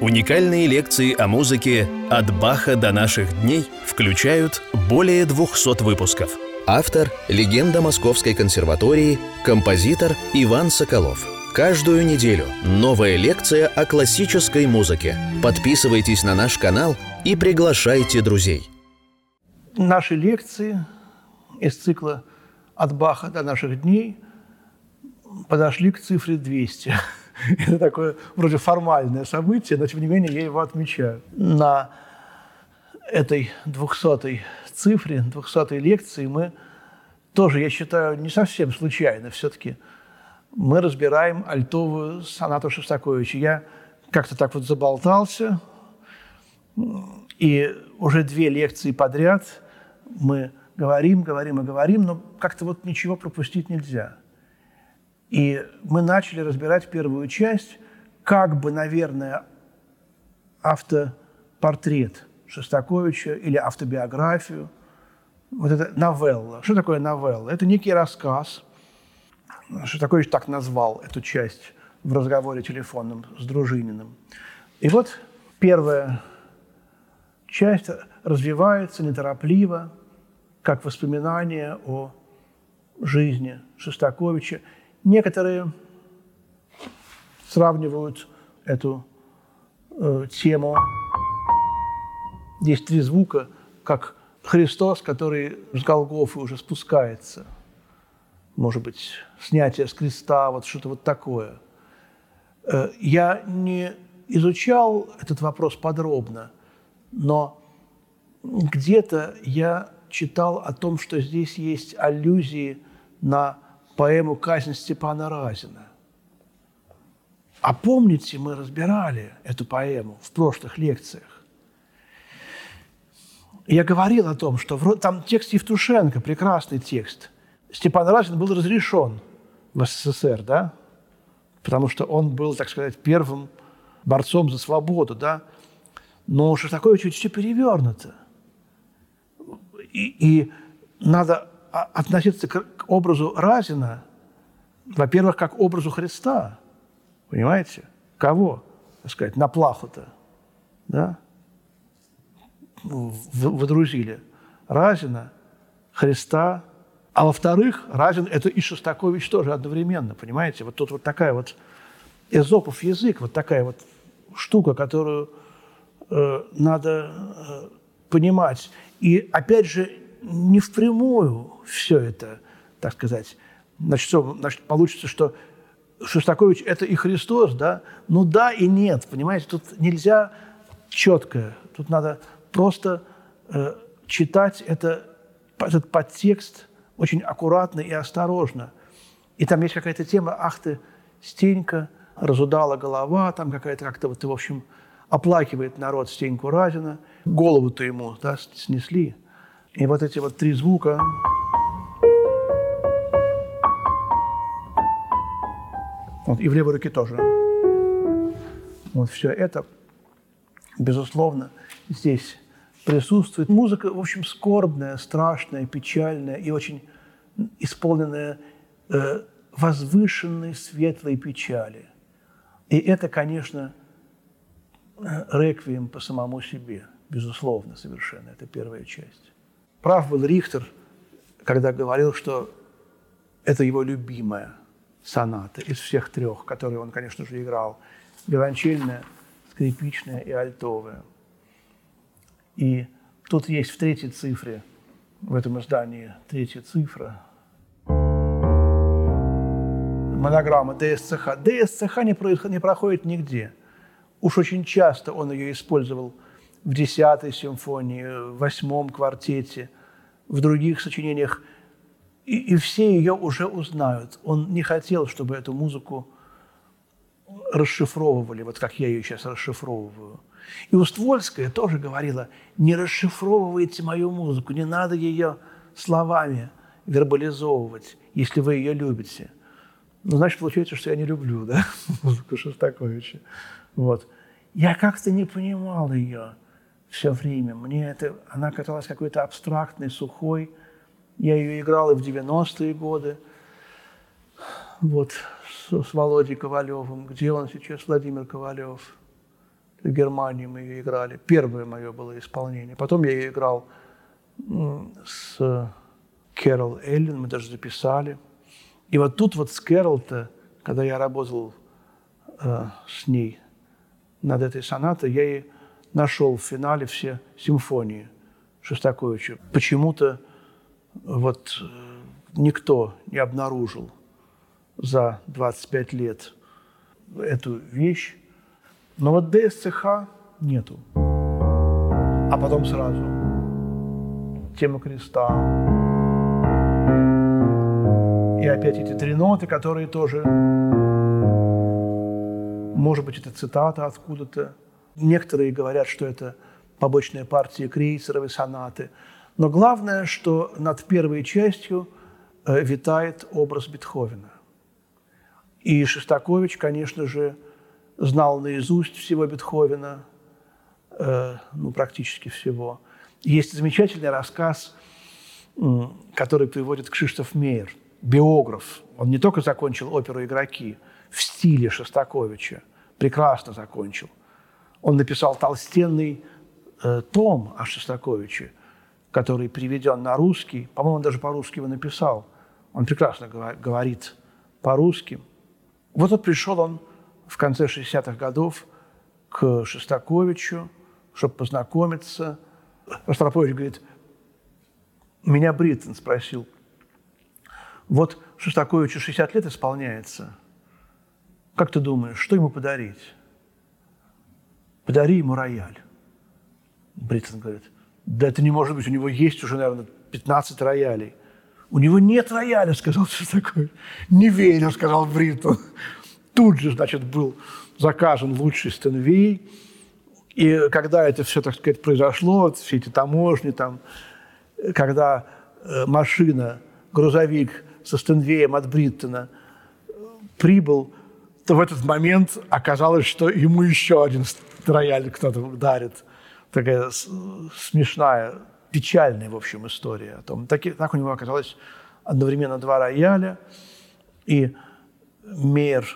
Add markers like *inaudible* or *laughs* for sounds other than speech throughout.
Уникальные лекции о музыке «От Баха до наших дней» включают более 200 выпусков. Автор – легенда Московской консерватории, композитор Иван Соколов. Каждую неделю новая лекция о классической музыке. Подписывайтесь на наш канал и приглашайте друзей. Наши лекции из цикла «От Баха до наших дней» подошли к цифре 200. *laughs* Это такое вроде формальное событие, но тем не менее я его отмечаю. На этой двухсотой цифре, двухсотой лекции мы тоже, я считаю, не совсем случайно все-таки мы разбираем альтовую сонату Шостаковича. Я как-то так вот заболтался, и уже две лекции подряд мы говорим, говорим и говорим, но как-то вот ничего пропустить нельзя – и мы начали разбирать первую часть, как бы, наверное, автопортрет Шостаковича или автобиографию. Вот это новелла. Что такое новелла? Это некий рассказ. Шостакович так назвал эту часть в разговоре телефонном с Дружининым. И вот первая часть развивается неторопливо, как воспоминание о жизни Шостаковича – Некоторые сравнивают эту э, тему. Есть три звука, как Христос, который с Голгофы уже спускается. Может быть, снятие с креста, вот что-то вот такое. Э, я не изучал этот вопрос подробно, но где-то я читал о том, что здесь есть аллюзии на поэму «Казнь Степана Разина». А помните, мы разбирали эту поэму в прошлых лекциях. Я говорил о том, что там текст Евтушенко, прекрасный текст. Степан Разин был разрешен в СССР, да? Потому что он был, так сказать, первым борцом за свободу, да? Но такое чуть все перевернуто. И, и надо а, относиться к образу Разина, во-первых, как образу Христа. Понимаете? Кого, так сказать, на плаху-то? Да? Водрузили Разина, Христа, а во-вторых, Разин – это и Шостакович тоже одновременно, понимаете? Вот тут вот такая вот эзопов язык, вот такая вот штука, которую э, надо э, понимать. И опять же, не впрямую все это, так сказать. Значит, что, значит, получится, что Шостакович – это и Христос, да? Ну да и нет, понимаете? Тут нельзя четко. Тут надо просто э, читать это, этот подтекст очень аккуратно и осторожно. И там есть какая-то тема «Ах ты, Стенька, разудала голова», там какая-то как-то вот, в общем, оплакивает народ Стеньку Разина. Голову-то ему да, снесли – и вот эти вот три звука. Вот, и в левой руке тоже. Вот все это, безусловно, здесь присутствует. Музыка, в общем, скорбная, страшная, печальная и очень исполненная э, возвышенной светлой печали. И это, конечно, реквием по самому себе, безусловно, совершенно. Это первая часть. Прав был Рихтер, когда говорил, что это его любимая соната из всех трех, которые он, конечно же, играл. Виолончельная, скрипичная и альтовая. И тут есть в третьей цифре, в этом издании третья цифра, монограмма ДСЦХ. ДСЦХ не, происход, не проходит нигде. Уж очень часто он ее использовал – в десятой симфонии, в восьмом квартете, в других сочинениях. И, и все ее уже узнают. Он не хотел, чтобы эту музыку расшифровывали, вот как я ее сейчас расшифровываю. И Уствольская тоже говорила, не расшифровывайте мою музыку, не надо ее словами вербализовывать, если вы ее любите. Ну, значит, получается, что я не люблю, да, *laughs* музыку Шостаковича. Вот. Я как-то не понимал ее все время. Мне это, она казалась какой-то абстрактной, сухой. Я ее играл и в 90-е годы. Вот с, с Володей Ковалевым. Где он сейчас, Владимир Ковалев? в Германии мы ее играли. Первое мое было исполнение. Потом я ее играл с Кэрол Эллен, мы даже записали. И вот тут вот с Кэрол-то, когда я работал э, с ней над этой сонатой, я и нашел в финале все симфонии Шостаковича. Почему-то вот э, никто не обнаружил за 25 лет эту вещь. Но вот ДСЦХ нету. А потом сразу тема креста. И опять эти три ноты, которые тоже, может быть, это цитата откуда-то. Некоторые говорят, что это побочная партия крейсеровой сонаты. Но главное, что над первой частью э, витает образ Бетховена. И Шостакович, конечно же, знал наизусть всего Бетховена, э, ну, практически всего. Есть замечательный рассказ, который приводит Кшиштоф Мейер, биограф. Он не только закончил оперу «Игроки» в стиле Шостаковича, прекрасно закончил. Он написал толстенный э, том о Шостаковиче, который переведен на русский. По-моему, он даже по-русски его написал. Он прекрасно говорит по-русски. Вот вот пришел он в конце 60-х годов к Шостаковичу, чтобы познакомиться. Ростропович говорит, меня Бриттен спросил, вот Шостаковичу 60 лет исполняется, как ты думаешь, что ему подарить? Подари ему рояль. Бриттен говорит, да это не может быть, у него есть уже, наверное, 15 роялей. У него нет рояля, сказал Шостакович. Не верю, сказал Бриттен. Тут же, значит, был заказан лучший Стейнвей. И когда это все, так сказать, произошло, все эти таможни, там, когда э, машина, грузовик со Стейнвеем от Бриттена э, прибыл, то в этот момент оказалось, что ему еще один рояль кто-то дарит. Такая смешная, печальная, в общем, история о том. Так, так у него оказалось одновременно два рояля, и Мейер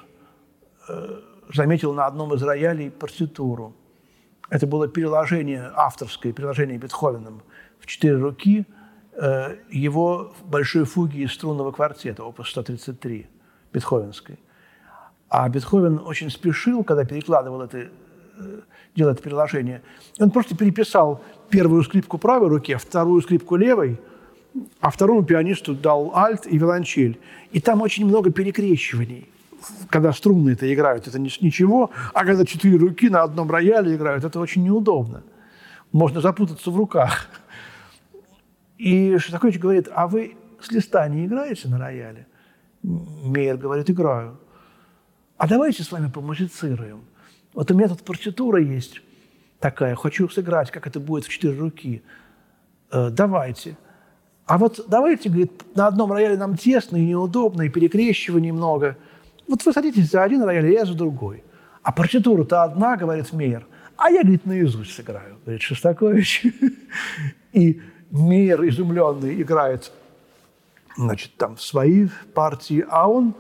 э, заметил на одном из роялей партитуру. Это было переложение, авторское переложение Бетховеном в четыре руки э, его большой фуги из струнного квартета, опус 133, бетховенской. А Бетховен очень спешил, когда перекладывал это, э, делал это переложение. Он просто переписал первую скрипку правой руки, вторую скрипку левой, а второму пианисту дал альт и виолончель. И там очень много перекрещиваний когда струнные-то играют, это ничего, а когда четыре руки на одном рояле играют, это очень неудобно. Можно запутаться в руках. И Шостакович говорит, а вы с листа не играете на рояле? Мейер говорит, играю. А давайте с вами помузицируем. Вот у меня тут партитура есть такая, хочу сыграть, как это будет в четыре руки. Э, давайте. А вот давайте, говорит, на одном рояле нам тесно и неудобно, и перекрещиваний много – вот вы садитесь за один рояль, я за другой. А партитура-то одна, говорит Мейер. А я, говорит, наизусть сыграю, говорит Шостакович. *laughs* И Мейер, изумленный, играет значит, там свои партии, а он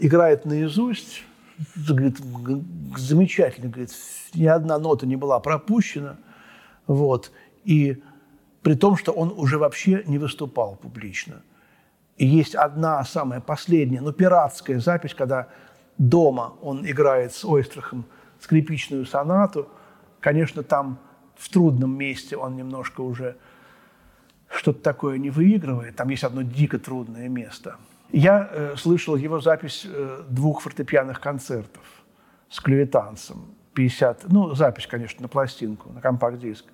играет наизусть, говорит, замечательно, говорит, ни одна нота не была пропущена, вот, и при том, что он уже вообще не выступал публично – и есть одна самая последняя, но пиратская запись, когда дома он играет с Ойстрахом скрипичную сонату. Конечно, там в трудном месте он немножко уже что-то такое не выигрывает. Там есть одно дико трудное место. Я э, слышал его запись э, двух фортепианных концертов с клюетансом. 50, ну, запись, конечно, на пластинку, на компакт-диск.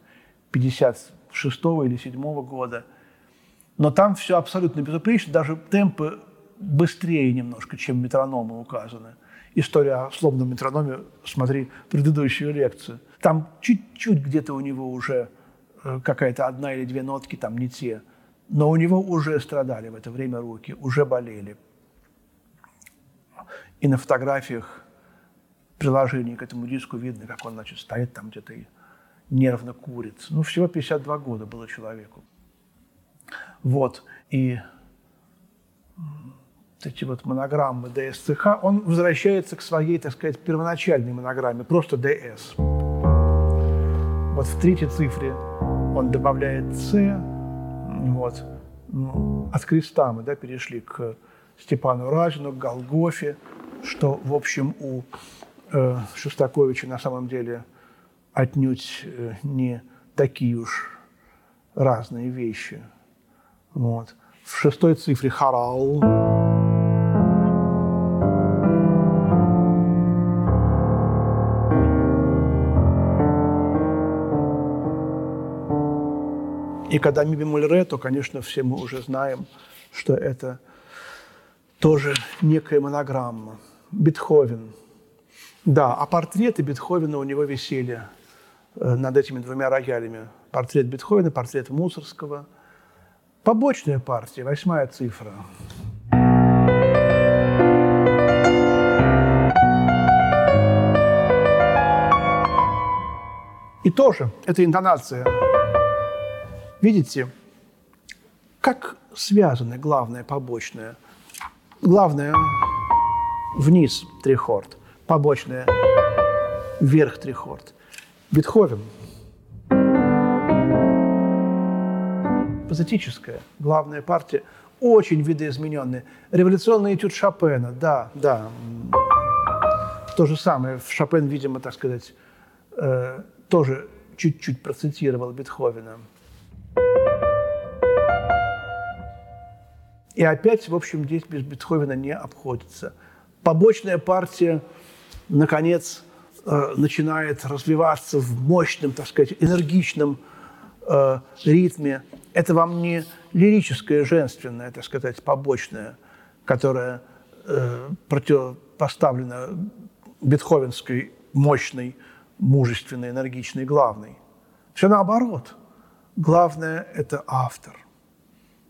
56 или 7 года – но там все абсолютно безупречно, даже темпы быстрее немножко, чем метрономы указаны. История о словном метрономе, смотри предыдущую лекцию. Там чуть-чуть где-то у него уже э, какая-то одна или две нотки там не те, но у него уже страдали в это время руки, уже болели. И на фотографиях приложений к этому диску видно, как он значит, стоит там где-то и нервно курит. Ну, всего 52 года было человеку. Вот. И эти вот монограммы ДСЦХ, он возвращается к своей, так сказать, первоначальной монограмме, просто ДС. Вот в третьей цифре он добавляет «С». Вот. Ну, от креста мы да, перешли к Степану Разину, к Голгофе, что, в общем, у э, Шостаковича на самом деле отнюдь э, не такие уж разные вещи. Вот. В шестой цифре «Харал». И когда ми бемоль ре, то, конечно, все мы уже знаем, что это тоже некая монограмма. Бетховен. Да, а портреты Бетховена у него висели э, над этими двумя роялями. Портрет Бетховена, портрет Мусорского. Побочная партия, восьмая цифра. И тоже это интонация. Видите, как связаны главное, побочное? Главное вниз трихорд, побочное вверх трихорд. Бетховен. Патетическая главная партия, очень видоизмененная. Революционный этюд Шопена, да, да. То же самое. Шопен, видимо, так сказать, э, тоже чуть-чуть процитировал Бетховена. И опять, в общем, здесь без Бетховена не обходится. Побочная партия, наконец, э, начинает развиваться в мощном, так сказать, энергичном э, ритме. Это вам не лирическое, женственное, так сказать, побочное, которое э, противопоставлено бетховенской мощной, мужественной, энергичной, главной. Все наоборот. Главное – это автор.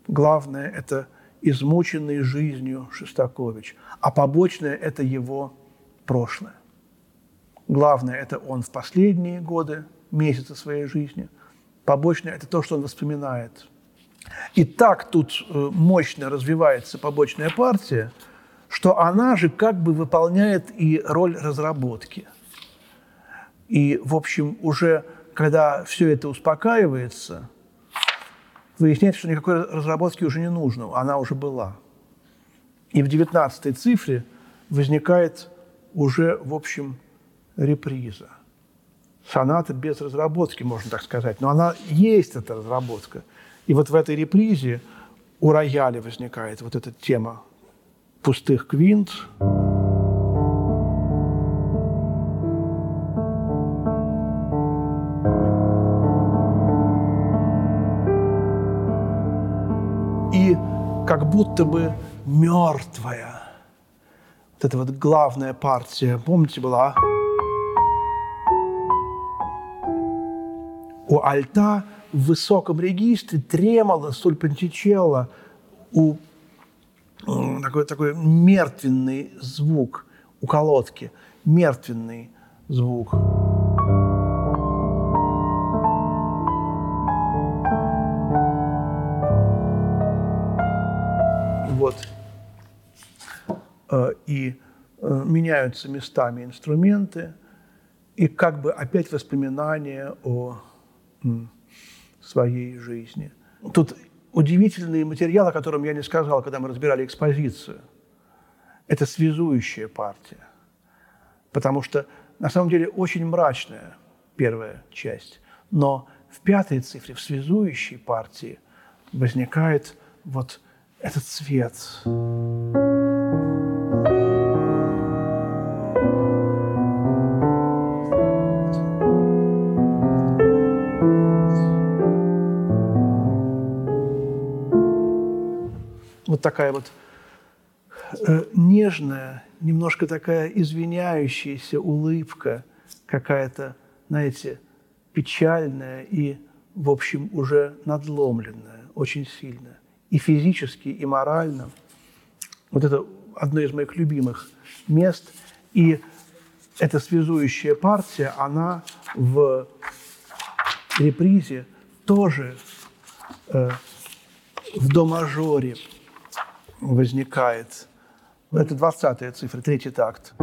Главное – это измученный жизнью Шестакович, а побочное – это его прошлое. Главное – это он в последние годы, месяцы своей жизни. Побочное – это то, что он воспоминает. И так тут э, мощно развивается побочная партия, что она же как бы выполняет и роль разработки. И, в общем, уже когда все это успокаивается – выясняется, что никакой разработки уже не нужно, она уже была. И в девятнадцатой цифре возникает уже, в общем, реприза. Соната без разработки, можно так сказать. Но она есть, эта разработка. И вот в этой репризе у рояля возникает вот эта тема пустых квинт. Как будто бы мертвая. Вот эта вот главная партия, помните, была? У альта в высоком регистре тремоло сульпантичелло, у такой, такой мертвенный звук у колодки, мертвенный звук. Вот. Э, и э, меняются местами инструменты, и как бы опять воспоминания о своей жизни. Тут удивительный материал, о котором я не сказал, когда мы разбирали экспозицию. Это связующая партия. Потому что на самом деле очень мрачная первая часть. Но в пятой цифре, в связующей партии, возникает вот этот цвет. Вот такая вот э, нежная, немножко такая извиняющаяся улыбка, какая-то, знаете, печальная и, в общем, уже надломленная, очень сильная и физически, и морально. Вот это одно из моих любимых мест. И эта связующая партия, она в репризе тоже э, в до-мажоре возникает. Это 20-я цифра, третий такт.